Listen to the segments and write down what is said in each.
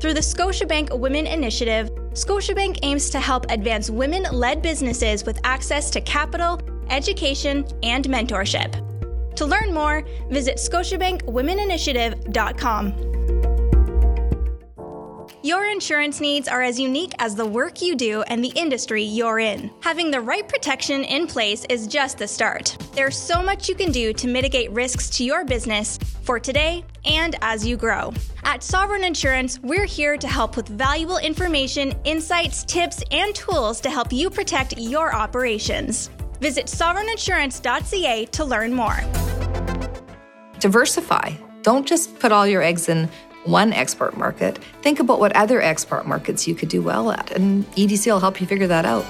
Through the Scotiabank Women Initiative, Scotiabank aims to help advance women led businesses with access to capital, education, and mentorship. To learn more, visit ScotiabankWomenInitiative.com. Your insurance needs are as unique as the work you do and the industry you're in. Having the right protection in place is just the start. There's so much you can do to mitigate risks to your business for today and as you grow. At Sovereign Insurance, we're here to help with valuable information, insights, tips, and tools to help you protect your operations. Visit sovereigninsurance.ca to learn more. Diversify. Don't just put all your eggs in one export market. Think about what other export markets you could do well at, and EDC will help you figure that out.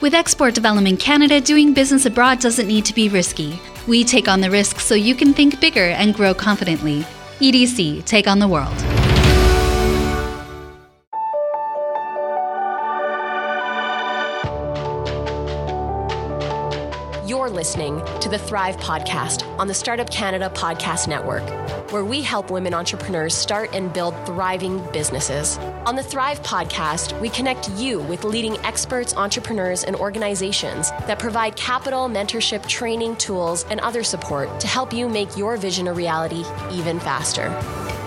With Export Development Canada, doing business abroad doesn't need to be risky. We take on the risks so you can think bigger and grow confidently. EDC, take on the world. Listening to the Thrive Podcast on the Startup Canada Podcast Network, where we help women entrepreneurs start and build thriving businesses. On the Thrive Podcast, we connect you with leading experts, entrepreneurs, and organizations that provide capital, mentorship, training, tools, and other support to help you make your vision a reality even faster.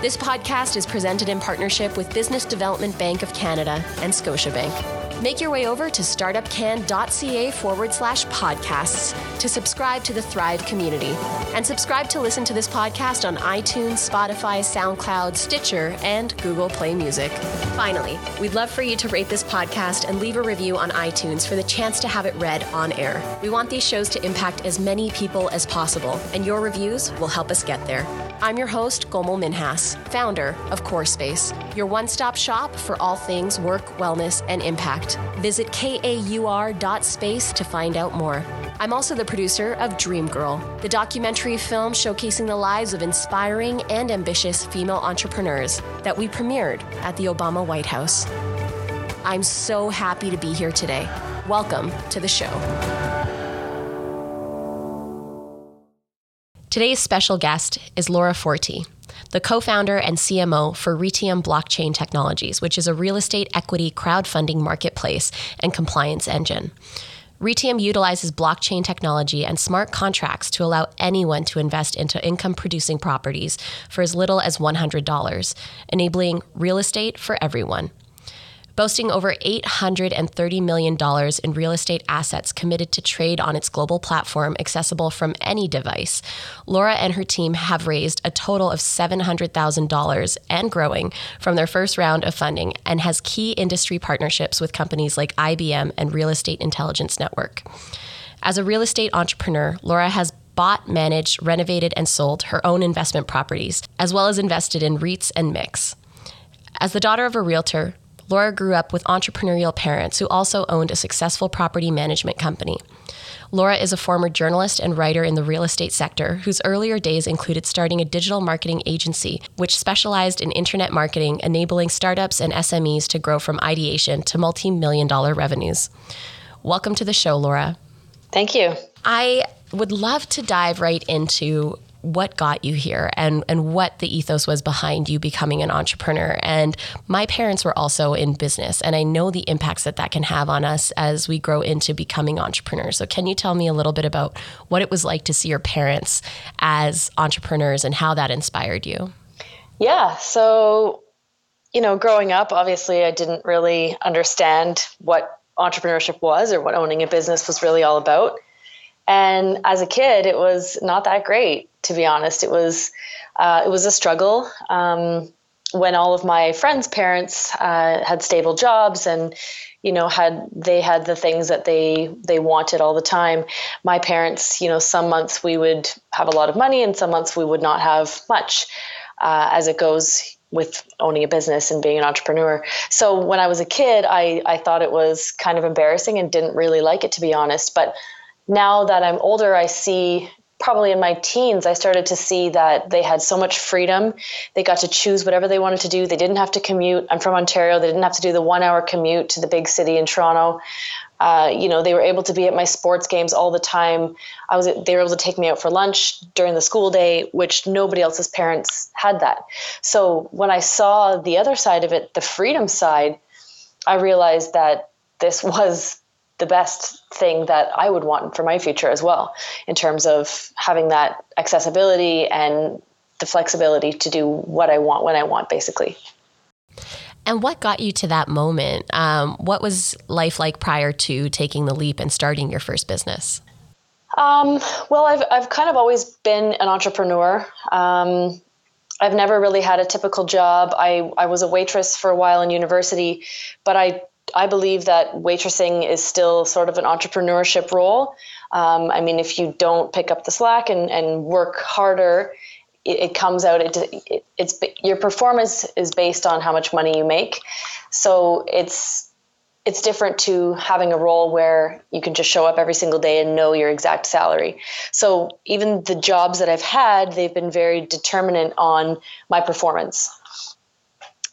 This podcast is presented in partnership with Business Development Bank of Canada and Scotiabank. Make your way over to startupcan.ca forward slash podcasts to subscribe to the Thrive community. And subscribe to listen to this podcast on iTunes, Spotify, SoundCloud, Stitcher, and Google Play Music. Finally, we'd love for you to rate this podcast and leave a review on iTunes for the chance to have it read on air. We want these shows to impact as many people as possible, and your reviews will help us get there. I'm your host, Komal Minhas, founder of KAUR Space, your one stop shop for all things work, wellness, and impact. Visit kaur.space to find out more. I'm also the producer of Dream Girl, the documentary film showcasing the lives of inspiring and ambitious female entrepreneurs that we premiered at the Obama White House. I'm so happy to be here today. Welcome to the show. Today's special guest is Laura Forti the co founder and CMO for Reitium Blockchain Technologies, which is a real estate equity crowdfunding marketplace and compliance engine. Reitium utilizes blockchain technology and smart contracts to allow anyone to invest into income producing properties for as little as $100, enabling real estate for everyone boasting over $830 million in real estate assets committed to trade on its global platform accessible from any device. Laura and her team have raised a total of $700,000 and growing from their first round of funding and has key industry partnerships with companies like IBM and Real Estate Intelligence Network. As a real estate entrepreneur, Laura has bought, managed, renovated, and sold her own investment properties, as well as invested in REITs and MICs. As the daughter of a realtor, Laura grew up with entrepreneurial parents who also owned a successful property management company. Laura is a former journalist and writer in the real estate sector whose earlier days included starting a digital marketing agency which specialized in internet marketing, enabling startups and SMEs to grow from ideation to multi million dollar revenues. Welcome to the show, Laura. Thank you. I would love to dive right into what got you here and and what the ethos was behind you becoming an entrepreneur. And my parents were also in business and I know the impacts that that can have on us as we grow into becoming entrepreneurs. So can you tell me a little bit about what it was like to see your parents as entrepreneurs and how that inspired you? Yeah so you know growing up obviously I didn't really understand what entrepreneurship was or what owning a business was really all about. And as a kid, it was not that great, to be honest. It was uh, it was a struggle. Um, when all of my friends' parents uh, had stable jobs and you know had they had the things that they they wanted all the time my parents you know some months we would have a lot of money and some months we would not have much uh, as it goes with owning a business and being an entrepreneur. So when I was a kid, I, I thought it was kind of embarrassing and didn't really like it, to be honest. But now that I'm older, I see probably in my teens, I started to see that they had so much freedom. They got to choose whatever they wanted to do. They didn't have to commute. I'm from Ontario. They didn't have to do the one hour commute to the big city in Toronto. Uh, you know, they were able to be at my sports games all the time. I was they were able to take me out for lunch during the school day, which nobody else's parents had that. So when I saw the other side of it, the freedom side, I realized that this was the best thing that I would want for my future as well, in terms of having that accessibility and the flexibility to do what I want when I want, basically. And what got you to that moment? Um, what was life like prior to taking the leap and starting your first business? Um, well, I've, I've kind of always been an entrepreneur. Um, I've never really had a typical job. I, I was a waitress for a while in university, but I I believe that waitressing is still sort of an entrepreneurship role. Um, I mean, if you don't pick up the slack and, and work harder, it, it comes out. It, it, it's your performance is based on how much money you make. So it's it's different to having a role where you can just show up every single day and know your exact salary. So even the jobs that I've had, they've been very determinant on my performance.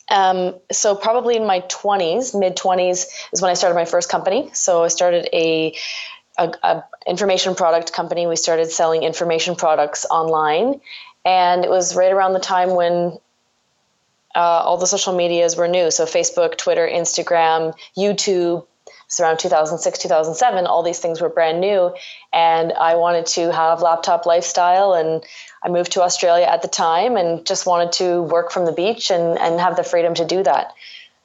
Um, so probably in my 20s, mid 20s is when I started my first company. So I started a, a, a, information product company. We started selling information products online, and it was right around the time when uh, all the social medias were new. So Facebook, Twitter, Instagram, YouTube. It's around 2006, 2007. All these things were brand new, and I wanted to have laptop lifestyle and I moved to Australia at the time and just wanted to work from the beach and, and have the freedom to do that.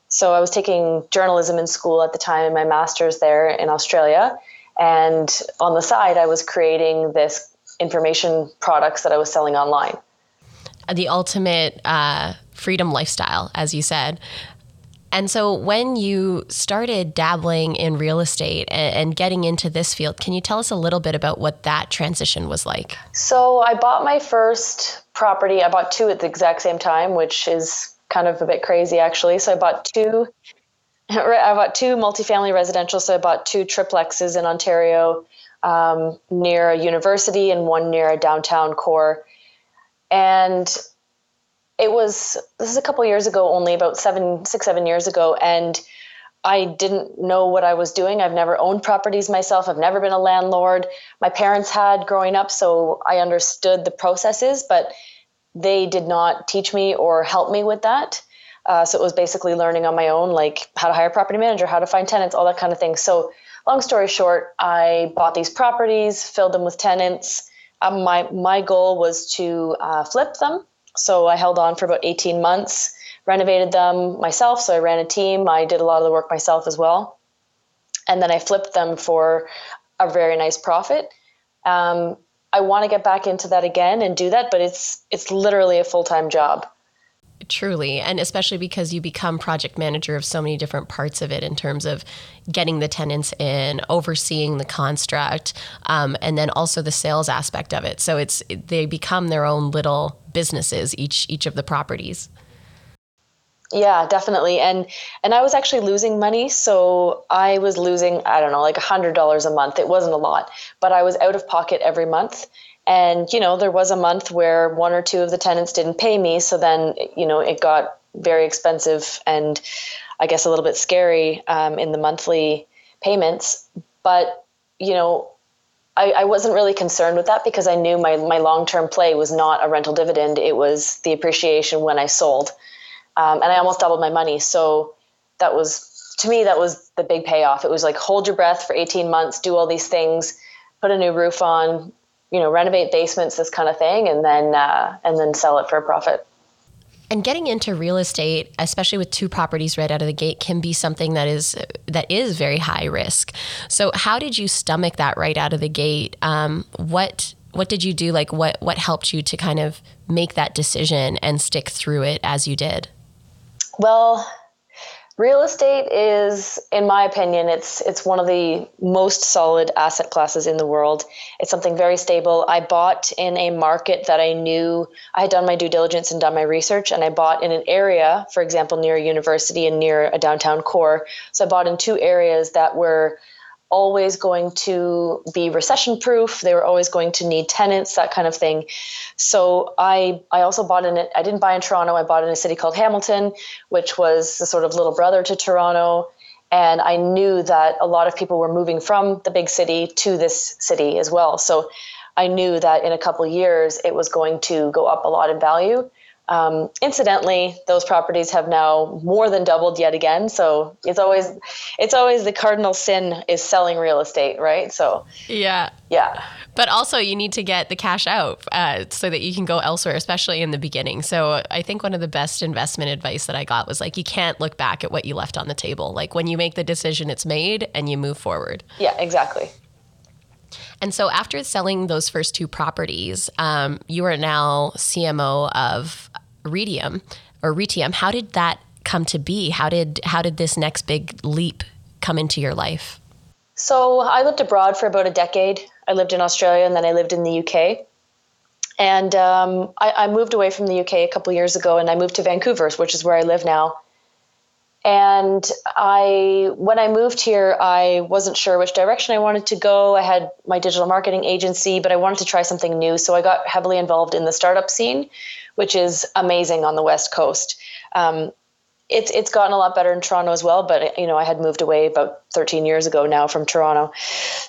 So I was taking journalism in school at the time, and my master's there in Australia. And on the side, I was creating this information products that I was selling online. The ultimate uh, freedom lifestyle, as you said. And so, when you started dabbling in real estate and, and, getting into this field, can you tell us a little bit about what that transition was like? So, I bought my first property. I bought two at the exact same time, which is kind of a bit crazy, actually. So, I bought two. I bought two multifamily residential. So, I bought two triplexes in Ontario um, near a university and one near a downtown core. And it was this is a couple years ago only about seven six seven years ago and i didn't know what i was doing. I've never owned properties myself. I've never been a landlord. My parents had growing up so i understood the processes but they did not teach me or help me with that. Uh, so it was basically learning on my own like how to hire a property manager how to find tenants all that kind of thing. So long story short i bought these properties filled them with tenants. Um, my my goal was to uh, flip them so I held on for about 18 months, renovated them myself. So I ran a team. I did a lot of the work myself as well. And then I flipped them for a very nice profit. Um, I want to get back into that again and do that, but it's it's literally a full time job. Truly, and especially because you become project manager of so many different parts of it in terms of getting the tenants in, overseeing the construct, um, and then also the sales aspect of it. So it's they become their own little businesses each each of the properties. Yeah, definitely. And and I was actually losing money, so I was losing I don't know like a hundred dollars a month. It wasn't a lot, but I was out of pocket every month and, you know, there was a month where one or two of the tenants didn't pay me. So then, you know, it got very expensive and I guess a little bit scary um, in the monthly payments. But, you know, I, I, wasn't really concerned with that because I knew my, my long term play was not a rental dividend, it was the appreciation when I sold. Um, and I almost doubled my money. So that was, to me, that was the big payoff. It was like hold your breath for 18 months, do all these things, put a new roof on, you know renovate basements this kind of thing and then uh, and then sell it for a profit and getting into real estate especially with two properties right out of the gate can be something that is that is very high risk. So how did you stomach that right out of the gate? Um, what what did you do? Like what what helped you to kind of make that decision and stick through it as you did? Well Real estate is, in my opinion, it's it's one of the most solid asset classes in the world. It's something very stable. I bought in a market that I knew I had done my due diligence and done my research, and I bought in an area, for example, near a university and near a downtown core. So I bought in two areas that were always going to be recession proof. They were always going to need tenants, that kind of thing. So I I also bought in. I didn't buy in Toronto. I bought in a city called Hamilton, which was the sort of little brother to Toronto. And I knew that a lot of people were moving from the big city to this city as well. So I knew that in a couple years it was going to go up a lot in value. Um, incidentally, those properties have now more than doubled yet again. So it's always it's always the cardinal sin is selling real estate, right? So yeah, yeah. But also, you need to get the cash out uh, so that you can go elsewhere, especially in the beginning. So I think one of the best investment advice that I got was like, you can't look back at what you left on the table. Like when you make the decision, it's made, and you move forward. Yeah, exactly. And so after selling those first two properties, um, you are now CMO of Reitium or Reitium. How did that come to be? How did how did this next big leap come into your life? So I lived abroad for about a decade. I lived in Australia and then I lived in the UK. And um, I, I, moved away from the UK a couple years ago and I moved to Vancouver, which is where I live now. And I, when I moved here, I wasn't sure which direction I wanted to go. I had my digital marketing agency, but I wanted to try something new. So I got heavily involved in the startup scene, which is amazing on the West Coast. Um, it's it's gotten a lot better in Toronto as well, but you know I had moved away about 13 years ago now from Toronto,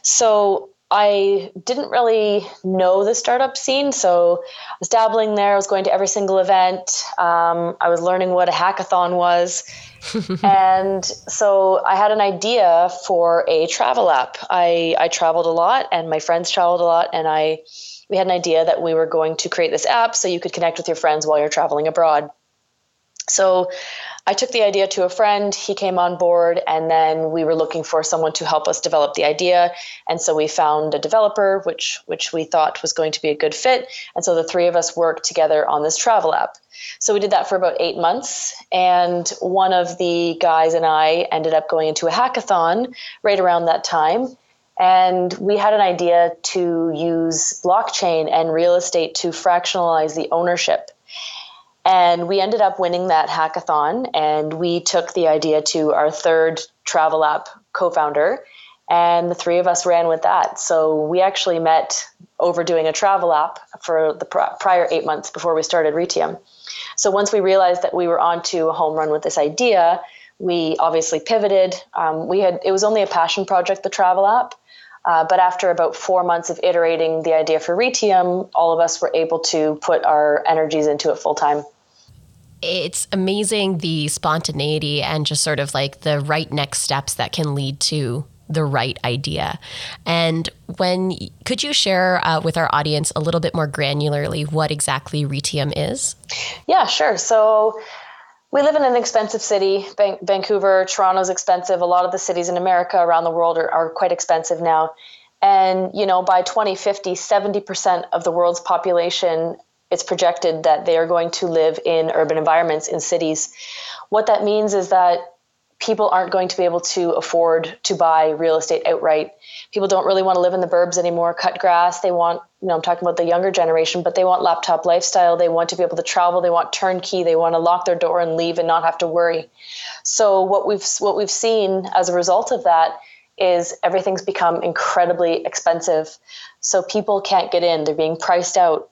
so I didn't really know the startup scene. So I was dabbling there. I was going to every single event. Um, I was learning what a hackathon was, and so I had an idea for a travel app. I I traveled a lot, and my friends traveled a lot, and I we had an idea that we were going to create this app so you could connect with your friends while you're traveling abroad. So I took the idea to a friend, he came on board, and then we were looking for someone to help us develop the idea. And so we found a developer, which which we thought was going to be a good fit. And so the three of us worked together on this travel app. So we did that for about eight months. And one of the guys and I ended up going into a hackathon right around that time. And we had an idea to use blockchain and real estate to fractionalize the ownership and we ended up winning that hackathon, and we took the idea to our third travel app co founder, and the three of us ran with that. So we actually met over doing a travel app for the prior eight months before we started Reitium. So once we realized that we were onto a home run with this idea, we obviously pivoted. Um, we had it was only a passion project, the travel app. Uh, but after about four months of iterating the idea for Reitium, all of us were able to put our energies into it full time it's amazing the spontaneity and just sort of like the right next steps that can lead to the right idea. And when could you share uh, with our audience a little bit more granularly what exactly Reitium is? Yeah, sure. So we live in an expensive city. Van- Vancouver, Toronto's expensive. A lot of the cities in America around the world are, are quite expensive now. And you know, by 2050, 70% of the world's population it's projected that they are going to live in urban environments in cities. What that means is that people aren't going to be able to afford to buy real estate outright. People don't really want to live in the burbs anymore, cut grass. They want, you know, I'm talking about the younger generation, but they want laptop lifestyle. They want to be able to travel. They want turnkey. They want to lock their door and leave and not have to worry. So what we've what we've seen as a result of that is everything's become incredibly expensive. So people can't get in. They're being priced out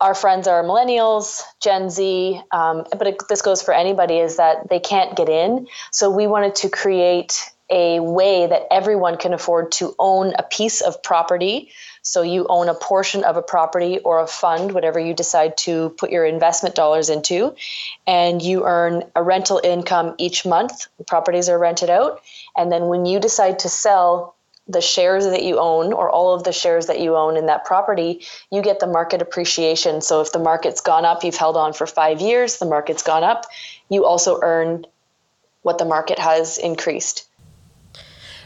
our friends are millennials, Gen Z, um, but it, this goes for anybody, is that they can't get in. So we wanted to create a way that everyone can afford to own a piece of property. So you own a portion of a property or a fund, whatever you decide to put your investment dollars into, and you earn a rental income each month. The properties are rented out. And then when you decide to sell, the shares that you own or all of the shares that you own in that property, you get the market appreciation. So if the market's gone up, you've held on for five years, the market's gone up, you also earn what the market has increased.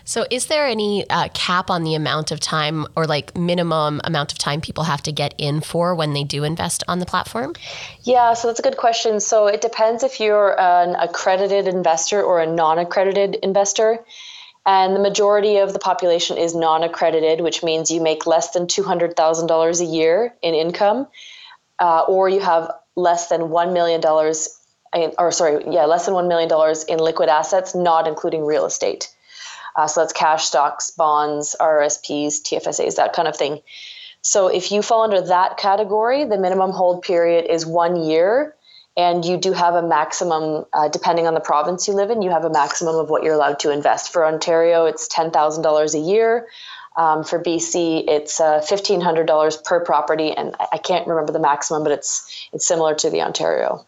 So, is there any uh, cap on the amount of time or like minimum amount of time people have to get in for when they do invest on the platform? Yeah, so that's a good question. So, it depends if you're an accredited investor or a non accredited investor. And the majority of the population is non accredited, which means you make less than $200,000 a year in income, uh, or you have less than $1 million or sorry, yeah, less than $1 million in liquid assets, not including real estate. Uh, so that's cash, stocks, bonds, RSPs, TFSAs, that kind of thing. So if you fall under that category, the minimum hold period is one year, and you do have a maximum, uh, depending on the province you live in, you have a maximum of what you're allowed to invest. For Ontario, it's $10,000 a year. Um, for BC, it's uh, $1,500 per property, and I can't remember the maximum, but it's it's similar to the Ontario.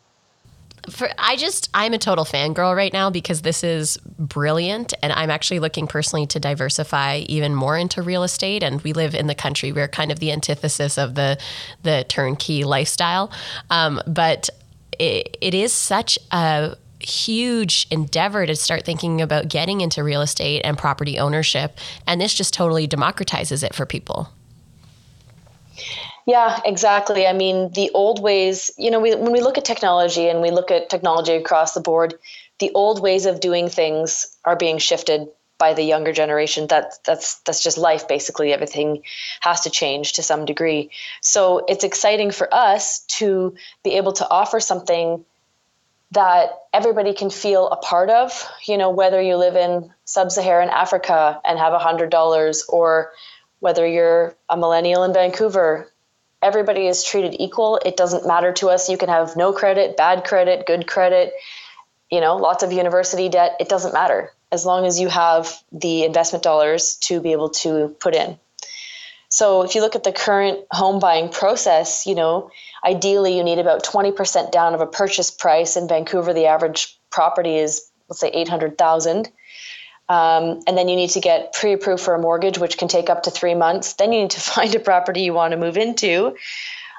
For I just I'm a total fangirl right now because this is brilliant. And I'm actually looking personally to diversify even more into real estate. And we live in the country. We're kind of the antithesis of the the turnkey lifestyle. Um, but it, it is such a huge endeavor to start thinking about getting into real estate and property ownership and this just totally democratizes it for people yeah, exactly. I mean, the old ways, you know, we, when we look at technology and we look at technology across the board, the old ways of doing things are being shifted by the younger generation. That that's that's just life basically. Everything has to change to some degree. So it's exciting for us to be able to offer something that everybody can feel a part of, you know, whether you live in sub-Saharan Africa and have a $100 or whether you're a millennial in Vancouver everybody is treated equal. It doesn't matter to us. You can have no credit, bad credit, good credit, you know, lots of university debt. It doesn't matter as long as you have the investment dollars to be able to put in. So if you look at the current home buying process, you know, ideally you need about 20% down of a purchase price. In Vancouver, the average property is, let's say, 800,000. Um, and then you need to get pre approved for a mortgage, which can take up to three months. Then you need to find a property you want to move into.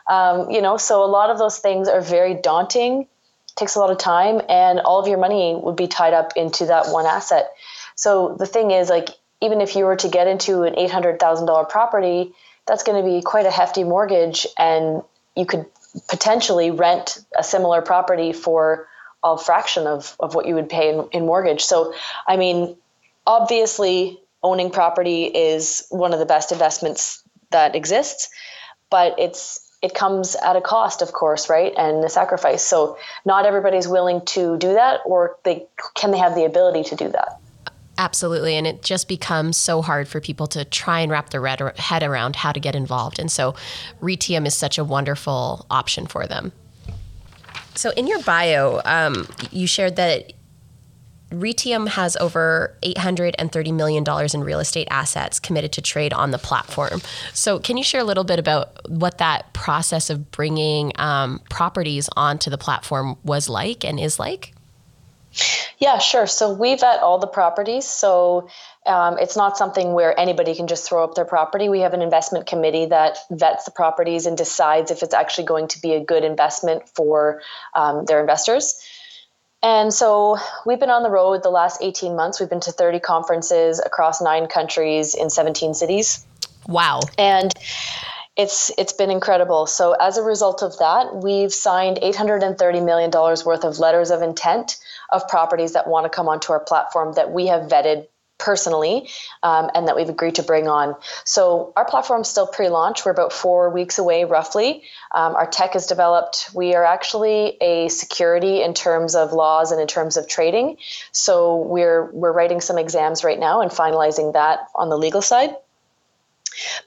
Um, you know, so a lot of those things are very daunting, takes a lot of time, and all of your money would be tied up into that one asset. So the thing is, like, even if you were to get into an $800,000 property, that's going to be quite a hefty mortgage, and you could potentially rent a similar property for a fraction of, of what you would pay in, in mortgage. So, I mean, obviously owning property is one of the best investments that exists but it's it comes at a cost of course right and a sacrifice so not everybody's willing to do that or they can they have the ability to do that Absolutely. And it just becomes so hard for people to try and wrap their head around how to get involved. And so Reitium is such a wonderful option for them. So in your bio, um, you shared that Reitium has over $830 million in real estate assets committed to trade on the platform. So, can you share a little bit about what that process of bringing um, properties onto the platform was like and is like? Yeah, sure. So, we vet all the properties. So, um, it's not something where anybody can just throw up their property. We have an investment committee that vets the properties and decides if it's actually going to be a good investment for um, their investors. And so we've been on the road the last 18 months. We've been to 30 conferences across nine countries in 17 cities. Wow. And it's it's been incredible. So as a result of that, we've signed 830 million dollars worth of letters of intent of properties that want to come onto our platform that we have vetted personally um, and that we've agreed to bring on. So our platform's still pre-launch. We're about four weeks away, roughly. Um, our tech is developed. We are actually a security in terms of laws and in terms of trading. So we're we're writing some exams right now and finalizing that on the legal side.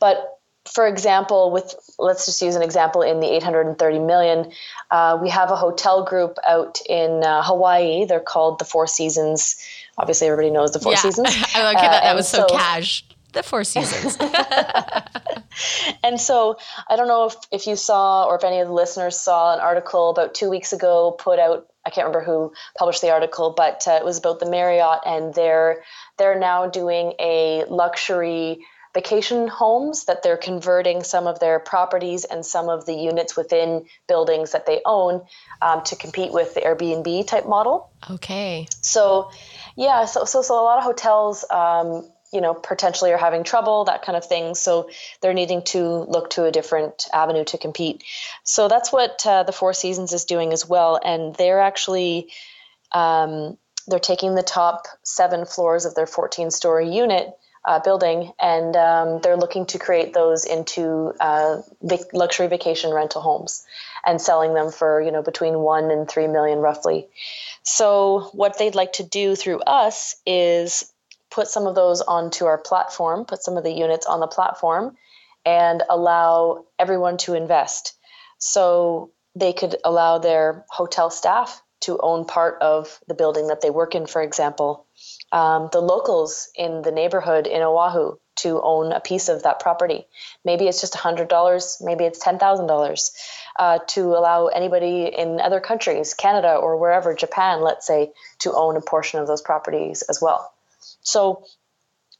But for example, with let's just use an example in the 830 million, uh, we have a hotel group out in uh, Hawaii. They're called the Four Seasons obviously everybody knows the Four yeah. Seasons. I like uh, that. That was so, so cash. The Four Seasons. and so I don't know if, if you saw or if any of the listeners saw an article about two weeks ago put out. I can't remember who published the article, but uh, it was about the Marriott, and they're they're now doing a luxury vacation homes that they're converting some of their properties and some of the units within buildings that they own um, to compete with the Airbnb type model. Okay. So yeah, so so so a lot of hotels um, you know, potentially are having trouble, that kind of thing. So they're needing to look to a different avenue to compete. So that's what uh, the Four Seasons is doing as well. And they're actually, um, they're taking the top seven floors of their 14 story unit uh, building and um, they're looking to create those into uh, vac- luxury vacation rental homes and selling them for you know between one and three million roughly so what they'd like to do through us is put some of those onto our platform, put some of the units on the platform, and allow everyone to invest. So they could allow their hotel staff to own part of the building that they work in, for example. Um, the locals in the neighborhood in Oahu to own a piece of that property. Maybe it's just $100, maybe it's $10,000 uh, to allow anybody in other countries, Canada or wherever, Japan, let's say, to own a portion of those properties as well. So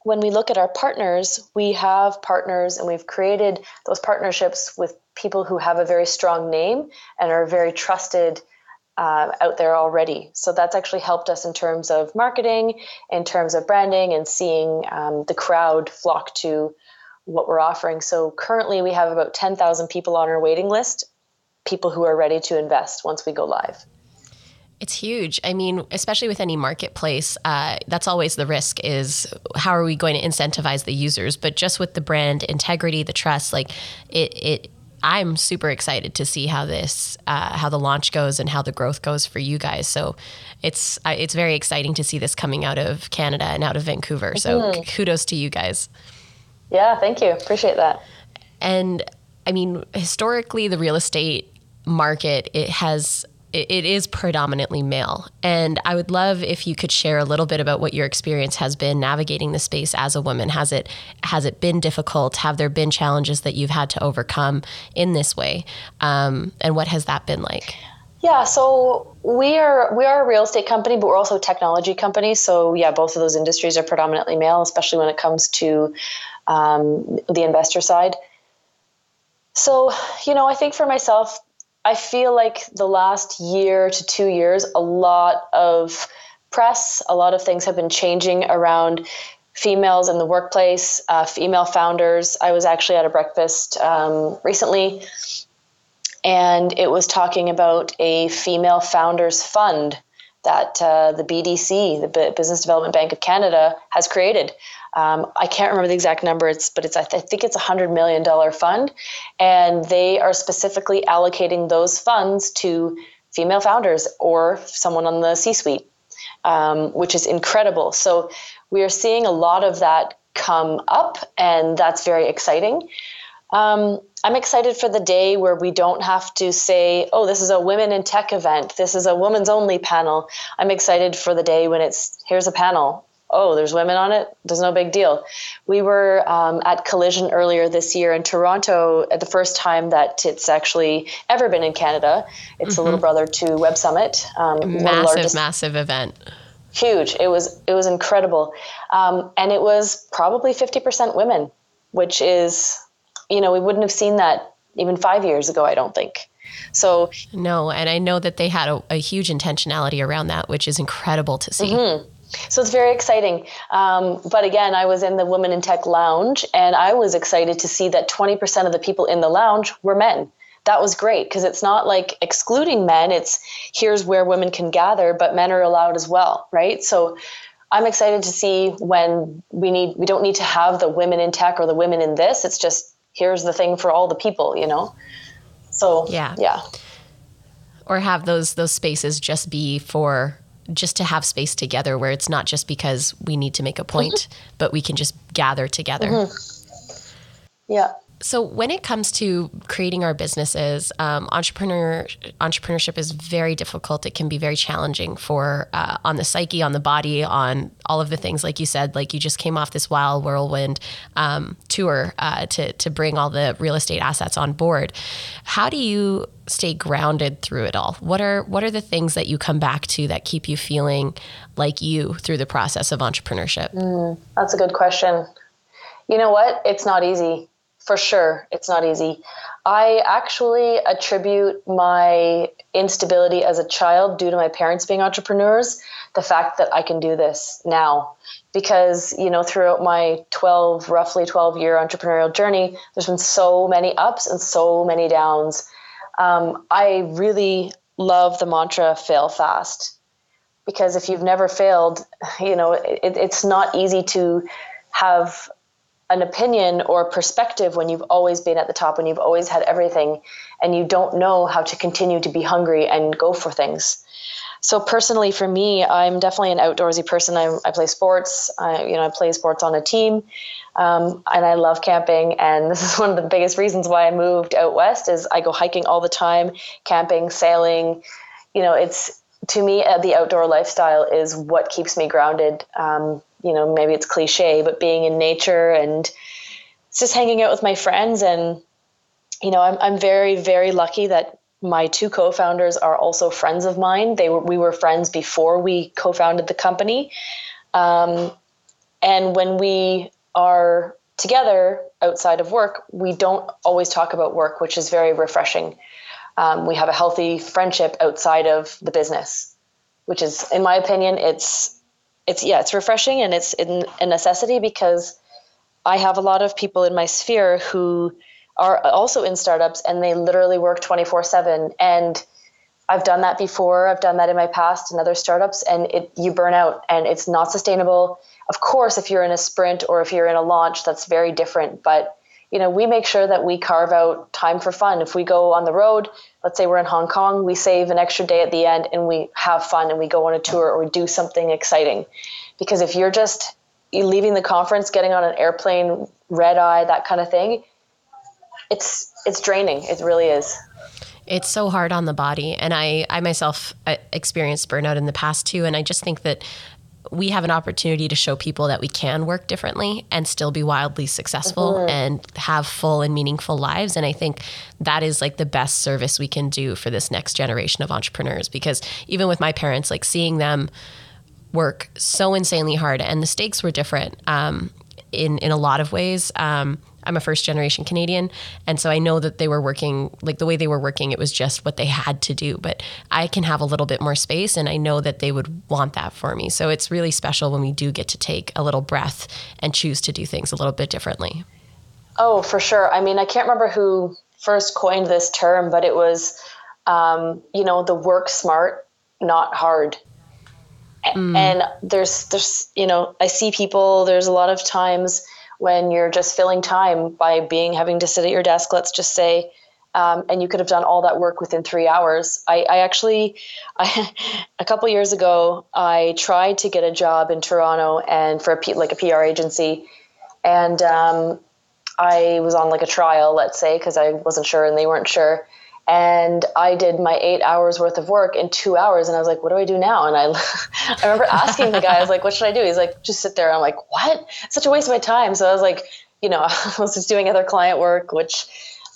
when we look at our partners, we have partners and we've created those partnerships with people who have a very strong name and are very trusted uh, out there already. So that's actually helped us in terms of marketing, in terms of branding, and seeing um, the crowd flock to what we're offering. So currently, we have about 10,000 people on our waiting list, people who are ready to invest once we go live. It's huge. I mean, especially with any marketplace, uh, that's always the risk is how are we going to incentivize the users? But just with the brand integrity, the trust, like it, it I'm super excited to see how this, uh, how the launch goes and how the growth goes for you guys. So it's uh, it's very exciting to see this coming out of Canada and out of Vancouver. So mm-hmm. kudos to you guys. Yeah, thank you. Appreciate that. And I mean, historically, the real estate market it has it is predominantly male. And I would love if you could share a little bit about what your experience has been navigating the space as a woman. Has it has it been difficult? Have there been challenges that you've had to overcome in this way? Um, and what has that been like? Yeah, so we are we are a real estate company, but we're also a technology company. So yeah, both of those industries are predominantly male, especially when it comes to um, the investor side. So you know, I think for myself, I feel like the last year to two years, a lot of press, a lot of things have been changing around females in the workplace, uh, female founders. I was actually at a breakfast um, recently, and it was talking about a female founders fund that uh, the BDC, the Business Development Bank of Canada, has created. Um, I can't remember the exact number, it's, but it's I, th- I think it's a hundred million dollar fund, and they are specifically allocating those funds to female founders or someone on the C-suite, um, which is incredible. So we are seeing a lot of that come up, and that's very exciting. Um, I'm excited for the day where we don't have to say, oh, this is a women in tech event. This is a women's only panel. I'm excited for the day when it's here's a panel oh, there's women on it. There's no big deal. We were um, at Collision earlier this year in Toronto at the first time that it's actually ever been in Canada. It's mm-hmm. a little mm-hmm. brother to Web Summit. Um, massive, largest, massive event. Huge. It was it was incredible, um, and it was probably fifty percent women, which is, you know, we wouldn't have seen that even five years ago. I don't think. So no, and I know that they had a, a huge intentionality around that, which is incredible to see. Mm-hmm. So it's very exciting. Um, but again, I was in the Women in Tech lounge and I was excited to see that 20% of the people in the lounge were men. That was great because it's not like excluding men, it's here's where women can gather, but men are allowed as well, right? So I'm excited to see when we need we don't need to have the women in tech or the women in this. It's just here's the thing for all the people, you know. So yeah, yeah. Or have those those spaces just be for just to have space together where it's not just because we need to make a point, mm-hmm. but we can just gather together. Mm-hmm. Yeah. So when it comes to creating our businesses, um, entrepreneur entrepreneurship is very difficult. It can be very challenging for uh, on the psyche, on the body, on all of the things. Like you said, like you just came off this wild whirlwind um, tour uh, to to bring all the real estate assets on board. How do you stay grounded through it all? What are what are the things that you come back to that keep you feeling like you through the process of entrepreneurship? Mm, that's a good question. You know what? It's not easy for sure it's not easy I actually attribute my instability as a child due to my parents being entrepreneurs, the fact that I can do this now. Because, you know, throughout my 12, roughly 12 year entrepreneurial journey, there's been so many ups and so many downs. Um, I really love the mantra fail fast because if you've never failed, you know, it, it's not easy to have an opinion or perspective when you've always been at the top and you've always had everything and you don't know how to continue to be hungry and go for things. So personally, for me, I'm definitely an outdoorsy person. I, I play sports. I, you know, I play sports on a team, um, and I love camping. And this is one of the biggest reasons why I moved out west. Is I go hiking all the time, camping, sailing. You know, it's to me uh, the outdoor lifestyle is what keeps me grounded. Um, you know, maybe it's cliche, but being in nature and just hanging out with my friends. And, you know, I'm, I'm very, very lucky that my two co-founders are also friends of mine. They were, we were friends before we co-founded the company. Um, and when we are together outside of work, we don't always talk about work, which is very refreshing. Um, we have a healthy friendship outside of the business, which is, in my opinion, it's it's yeah, it's refreshing and it's in, a necessity because I have a lot of people in my sphere who are also in startups and they literally work 24 7 and I've done that before. I've done that in my past in other startups, and it you burn out, and it's not sustainable. Of course, if you're in a sprint or if you're in a launch, that's very different. But you know, we make sure that we carve out time for fun. If we go on the road, let's say we're in Hong Kong, we save an extra day at the end, and we have fun, and we go on a tour or we do something exciting. Because if you're just leaving the conference, getting on an airplane, red eye, that kind of thing, it's it's draining. It really is. It's so hard on the body. And I, I myself uh, experienced burnout in the past too. And I just think that we have an opportunity to show people that we can work differently and still be wildly successful mm-hmm. and have full and meaningful lives. And I think that is like the best service we can do for this next generation of entrepreneurs. Because even with my parents, like seeing them work so insanely hard and the stakes were different um, in, in a lot of ways. Um, I'm a first generation Canadian. And so I know that they were working, like the way they were working, it was just what they had to do. But I can have a little bit more space and I know that they would want that for me. So it's really special when we do get to take a little breath and choose to do things a little bit differently. Oh, for sure. I mean, I can't remember who first coined this term, but it was, um, you know, the work smart, not hard. Mm. And there's, there's, you know, I see people, there's a lot of times when you're just filling time by being having to sit at your desk, let's just say, um, and you could have done all that work within three hours. I, I actually, I, a couple years ago, I tried to get a job in Toronto and for a P, like a PR agency, and um, I was on like a trial, let's say, because I wasn't sure and they weren't sure and I did my eight hours worth of work in two hours. And I was like, what do I do now? And I, I remember asking the guy, I was like, what should I do? He's like, just sit there. I'm like, what? Such a waste of my time. So I was like, you know, I was just doing other client work, which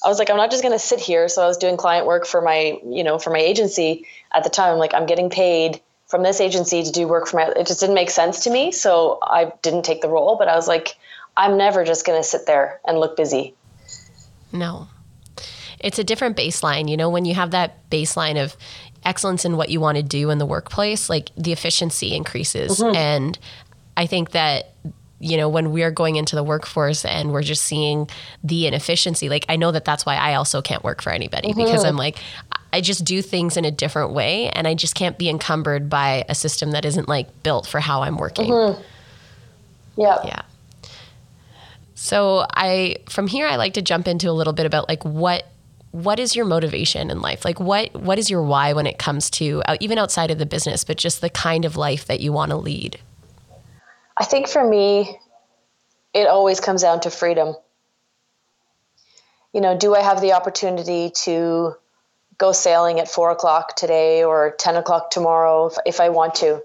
I was like, I'm not just going to sit here. So I was doing client work for my, you know, for my agency at the time. I'm like, I'm getting paid from this agency to do work for my, it just didn't make sense to me. So I didn't take the role, but I was like, I'm never just going to sit there and look busy. No, it's a different baseline. You know, when you have that baseline of excellence in what you want to do in the workplace, like the efficiency increases. Mm-hmm. And I think that you know when we are going into the workforce and we're just seeing the inefficiency like i know that that's why i also can't work for anybody mm-hmm. because i'm like i just do things in a different way and i just can't be encumbered by a system that isn't like built for how i'm working mm-hmm. yeah yeah so i from here i like to jump into a little bit about like what what is your motivation in life? Like what what is your why when it comes to uh, even outside of the business, but just the kind of life that you want to lead? I think for me, it always comes down to freedom. You know, do I have the opportunity to go sailing at four o'clock today or 10 o'clock tomorrow if, if I want to?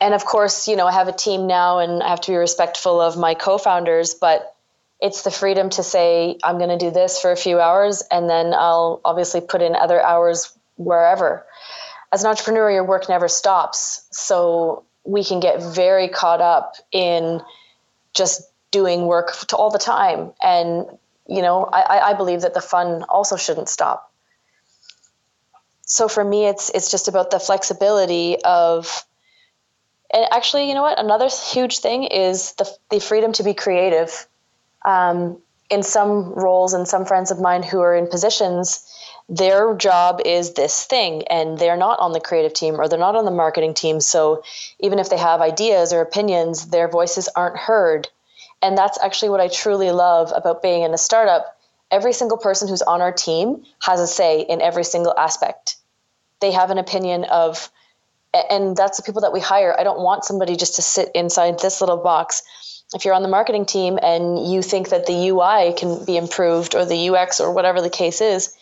And of course, you know, I have a team now and I have to be respectful of my co founders, but it's the freedom to say i'm going to do this for a few hours and then i'll obviously put in other hours wherever as an entrepreneur your work never stops so we can get very caught up in just doing work all the time and you know, I, I believe that the fun also shouldn't stop. So for me, it's it's just about the flexibility of, and actually, you know what? Another huge thing is the the freedom to be creative. Um, in some roles, and some friends of mine who are in positions, their job is this thing, and they're not on the creative team or they're not on the marketing team. So even if they have ideas or opinions, their voices aren't heard. And that's actually what I truly love about being in a startup. Every single person who's on our team has a say in every single aspect. They have an opinion of, and that's the people that we hire. I don't want somebody just to sit inside this little box. If you're on the marketing team and you think that the UI can be improved or the UX or whatever the case is,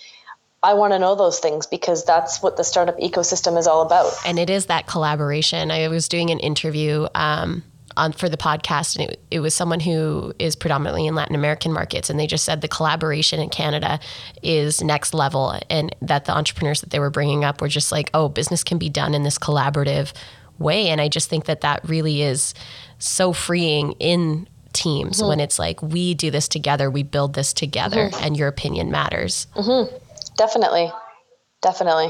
I want to know those things because that's what the startup ecosystem is all about. And it is that collaboration. I was doing an interview um, on for the podcast, and it, it was someone who is predominantly in Latin American markets, and they just said the collaboration in Canada is next level, and that the entrepreneurs that they were bringing up were just like, oh, business can be done in this collaborative way, and I just think that that really is so freeing in teams mm-hmm. when it's like we do this together, we build this together, mm-hmm. and your opinion matters. Mm-hmm. Definitely, definitely.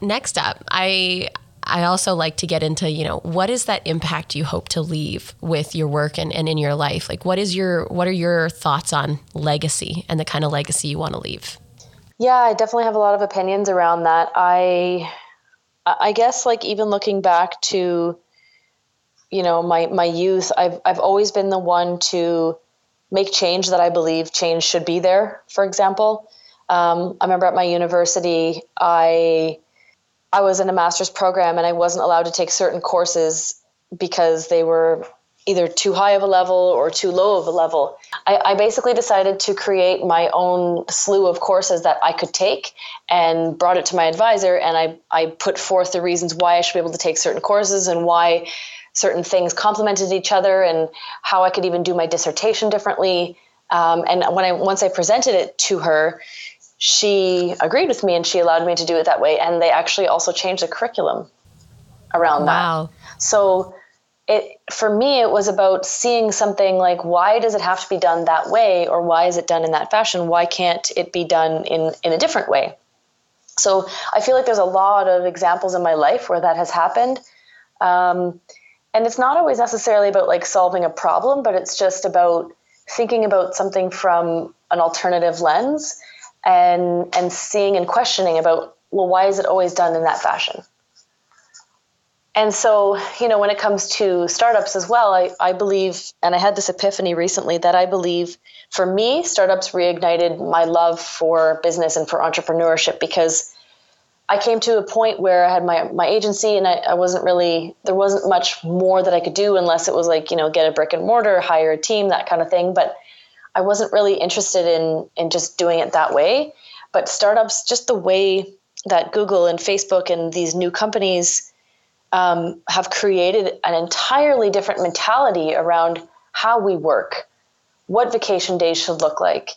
Next up, I I also like to get into, you know, what is that impact you hope to leave with your work and, and in your life? Like what is your what are your thoughts on legacy and the kind of legacy you want to leave? Yeah, I definitely have a lot of opinions around that. I I guess like even looking back to you know, my my youth, I've I've always been the one to make change that I believe change should be there, for example. Um, I remember at my university, I I was in a master's program and I wasn't allowed to take certain courses because they were either too high of a level or too low of a level. I, I, basically decided to create my own slew of courses that I could take and brought it to my advisor and I, I put forth the reasons why I should be able to take certain courses and why certain things complemented each other and how I could even do my dissertation differently. Um, and when I once I presented it to her, she agreed with me and she allowed me to do it that way. And they actually also changed the curriculum around wow. that. So it for me it was about seeing something like why does it have to be done that way or why is it done in that fashion? Why can't it be done in in a different way? So I feel like there's a lot of examples in my life where that has happened. Um, and it's not always necessarily about like solving a problem, but it's just about thinking about something from an alternative lens and and seeing and questioning about well why is it always done in that fashion and so you know when it comes to startups as well i, I believe and i had this epiphany recently that i believe for me startups reignited my love for business and for entrepreneurship because i came to a point where i had my, my agency and I, I wasn't really there wasn't much more that i could do unless it was like you know get a brick and mortar hire a team that kind of thing but I wasn't really interested in in just doing it that way. But startups, just the way that Google and Facebook and these new companies um, have created an entirely different mentality around how we work, what vacation days should look like.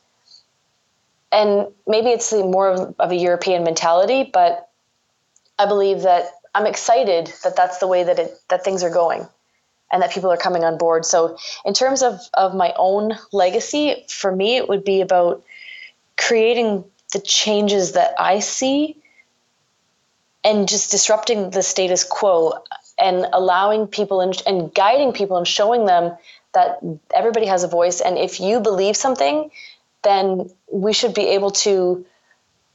And maybe it's the more of, of a European mentality, but I believe that I'm excited that that's the way that it that things are going and that people are coming on board. So, in terms of, of my own legacy, for me, it would be about creating the changes that I see and just disrupting the status quo and allowing people and, and guiding people and showing them that everybody has a voice. And if you believe something, then we should be able to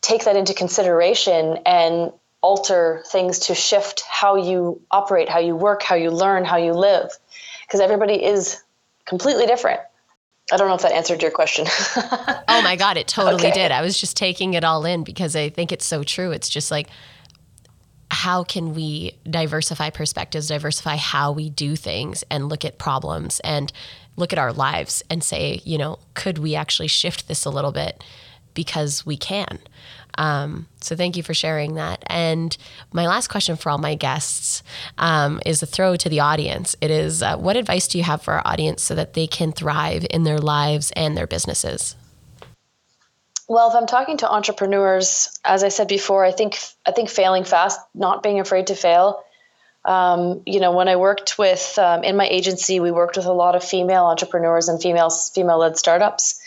take that into consideration and alter things to shift how you operate, how you work, how you learn, how you live. Because everybody is completely different. I don't know if that answered your question. oh my God, it totally okay. did. I was just taking it all in because I think it's so true. It's just like, how can we diversify perspectives, diversify how we do things, and look at problems and look at our lives and say, you know, could we actually shift this a little bit because we can? Um, so thank you for sharing that. And my last question for all my guests um, is a throw to the audience. It is, uh, what advice do you have for our audience so that they can thrive in their lives and their businesses? Well, if I'm talking to entrepreneurs, as I said before, I think I think failing fast, not being afraid to fail. Um, you know, when I worked with um, in my agency, we worked with a lot of female entrepreneurs and female female led startups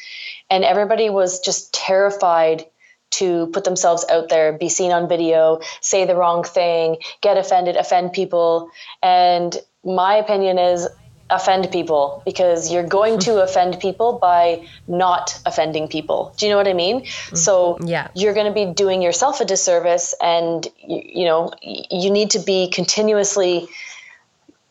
and everybody was just terrified to put themselves out there, be seen on video, say the wrong thing, get offended, offend people. And my opinion is offend people because you're going to offend people by not offending people. Do you know what I mean? Mm-hmm. So yeah. you're going to be doing yourself a disservice and you, you know, you need to be continuously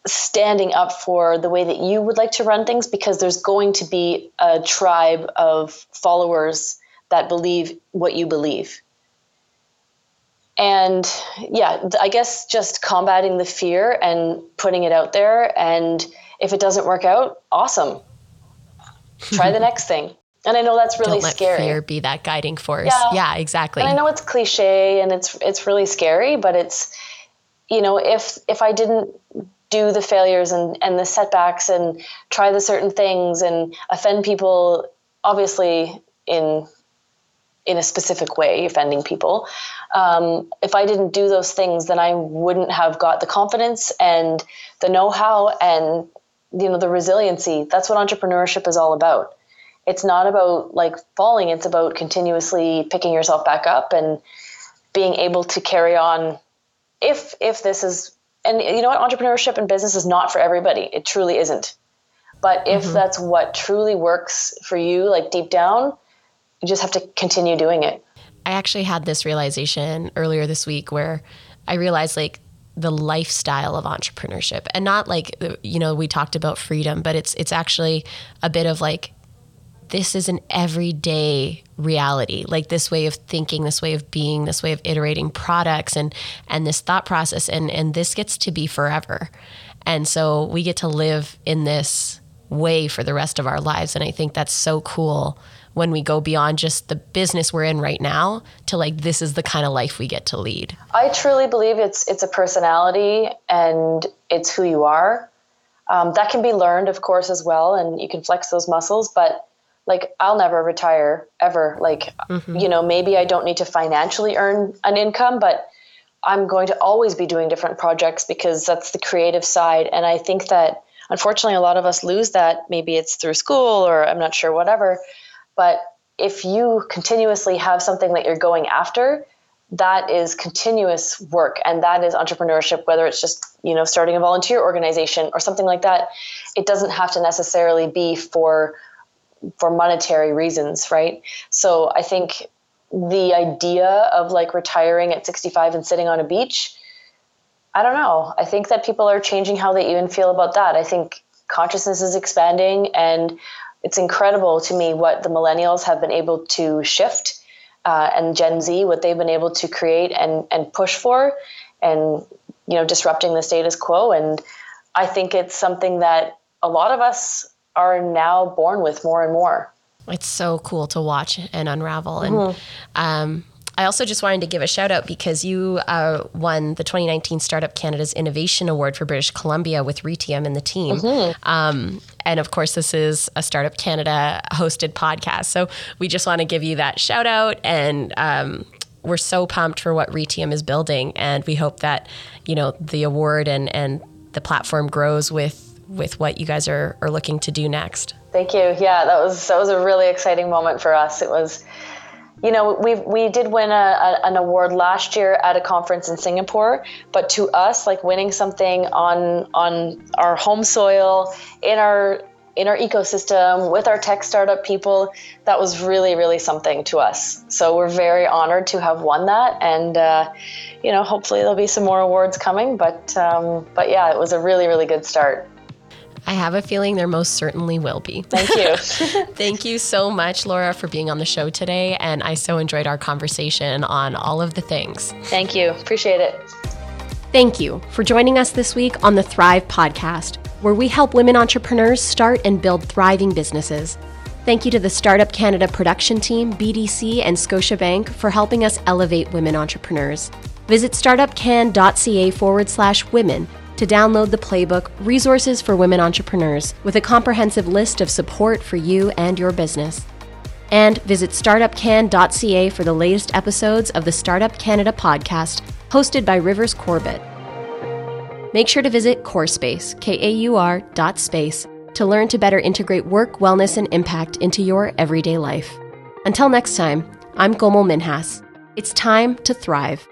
standing up for the way that you would like to run things because there's going to be a tribe of followers that believe what you believe. And yeah, I guess just combating the fear and putting it out there. And if it doesn't work out, awesome. Try the next thing. And I know that's really Don't let scary. Fear be that guiding force. Yeah. yeah, exactly. And I know it's cliche and it's it's really scary, but it's you know if if I didn't do the failures and, and the setbacks and try the certain things and offend people obviously in in a specific way offending people um, if i didn't do those things then i wouldn't have got the confidence and the know-how and you know the resiliency that's what entrepreneurship is all about. It's not about like falling it's about continuously picking yourself back up and being able to carry on if if this is and you know what entrepreneurship and business is not for everybody it truly isn't. But if mm-hmm. that's what truly works for you like deep down you just have to continue doing it. I actually had this realization earlier this week where i realized like the lifestyle of entrepreneurship and not like you know we talked about freedom but it's it's actually a bit of like this is an everyday reality. Like this way of thinking this way of being this way of iterating products and and this thought process and and this gets to be forever. And so we get to live in this way for the rest of our lives. And i think that's so cool when we go beyond just the business we're in right now to like this is the kind of life we get to lead i truly believe it's it's a personality and it's who you are um, that can be learned of course as well and you can flex those muscles but like I'll never retire ever. Like, mm-hmm. you know, maybe I don't need to financially earn an income, but I'm going to always be doing different projects because that's the creative side. And I think that unfortunately, a lot of us lose that. Maybe it's through school or I'm not sure, whatever. But if you continuously have something that you're going after, that is continuous work and that is entrepreneurship whether it's just you know starting a volunteer organization or something like that it doesn't have to necessarily be for for monetary reasons, right? So I think the idea of like retiring at 65 and sitting on a beach, I don't know. I think that people are changing how they even feel about that. I think consciousness is expanding and it's incredible to me what the millennials have been able to shift uh, and Gen Z, what they've been able to create and, and push for and, you know, disrupting the status quo. And I think it's something that a lot of us are now born with more and more. It's so cool to watch and unravel. Mm-hmm. And um, I also just wanted to give a shout out because you uh, won the 2019 Startup Canada's Innovation Award for British Columbia with Reitium and the team. Mm-hmm. Um, and of course, this is a Startup Canada hosted podcast. So we just want to give you that shout out. And um, we're so pumped for what Reitium is building. And we hope that, you know, the award and, and the platform grows with with what you guys are, are looking to do next. Thank you. Yeah, that was that was a really exciting moment for us. It was, you know, we we did win a, a, an award last year at a conference in Singapore, but to us, like winning something on on our home soil in our in our ecosystem with our tech startup people, that was really really something to us. So we're very honored to have won that, and uh, you know, hopefully there'll be some more awards coming. But um, but yeah, it was a really really good start. I have a feeling there most certainly will be. Thank you. Thank you so much, Laura, for being on the show today. And I so enjoyed our conversation on all of the things. Thank you. Appreciate it. Thank you for joining us this week on the Thrive Podcast, where we help women entrepreneurs start and build thriving businesses. Thank you to the Startup Canada production team, BDC, and Scotiabank for helping us elevate women entrepreneurs. Visit startupcan.ca forward slash women to download the playbook Resources for Women Entrepreneurs with a comprehensive list of support for you and your business. And visit startupcan.ca for the latest episodes of the Startup Canada podcast hosted by Rivers Corbett. Make sure to visit KAUR Space, K A U R dot space, to learn to better integrate work, wellness, and impact into your everyday life. Until next time, I'm Komal Minhas. It's time to thrive.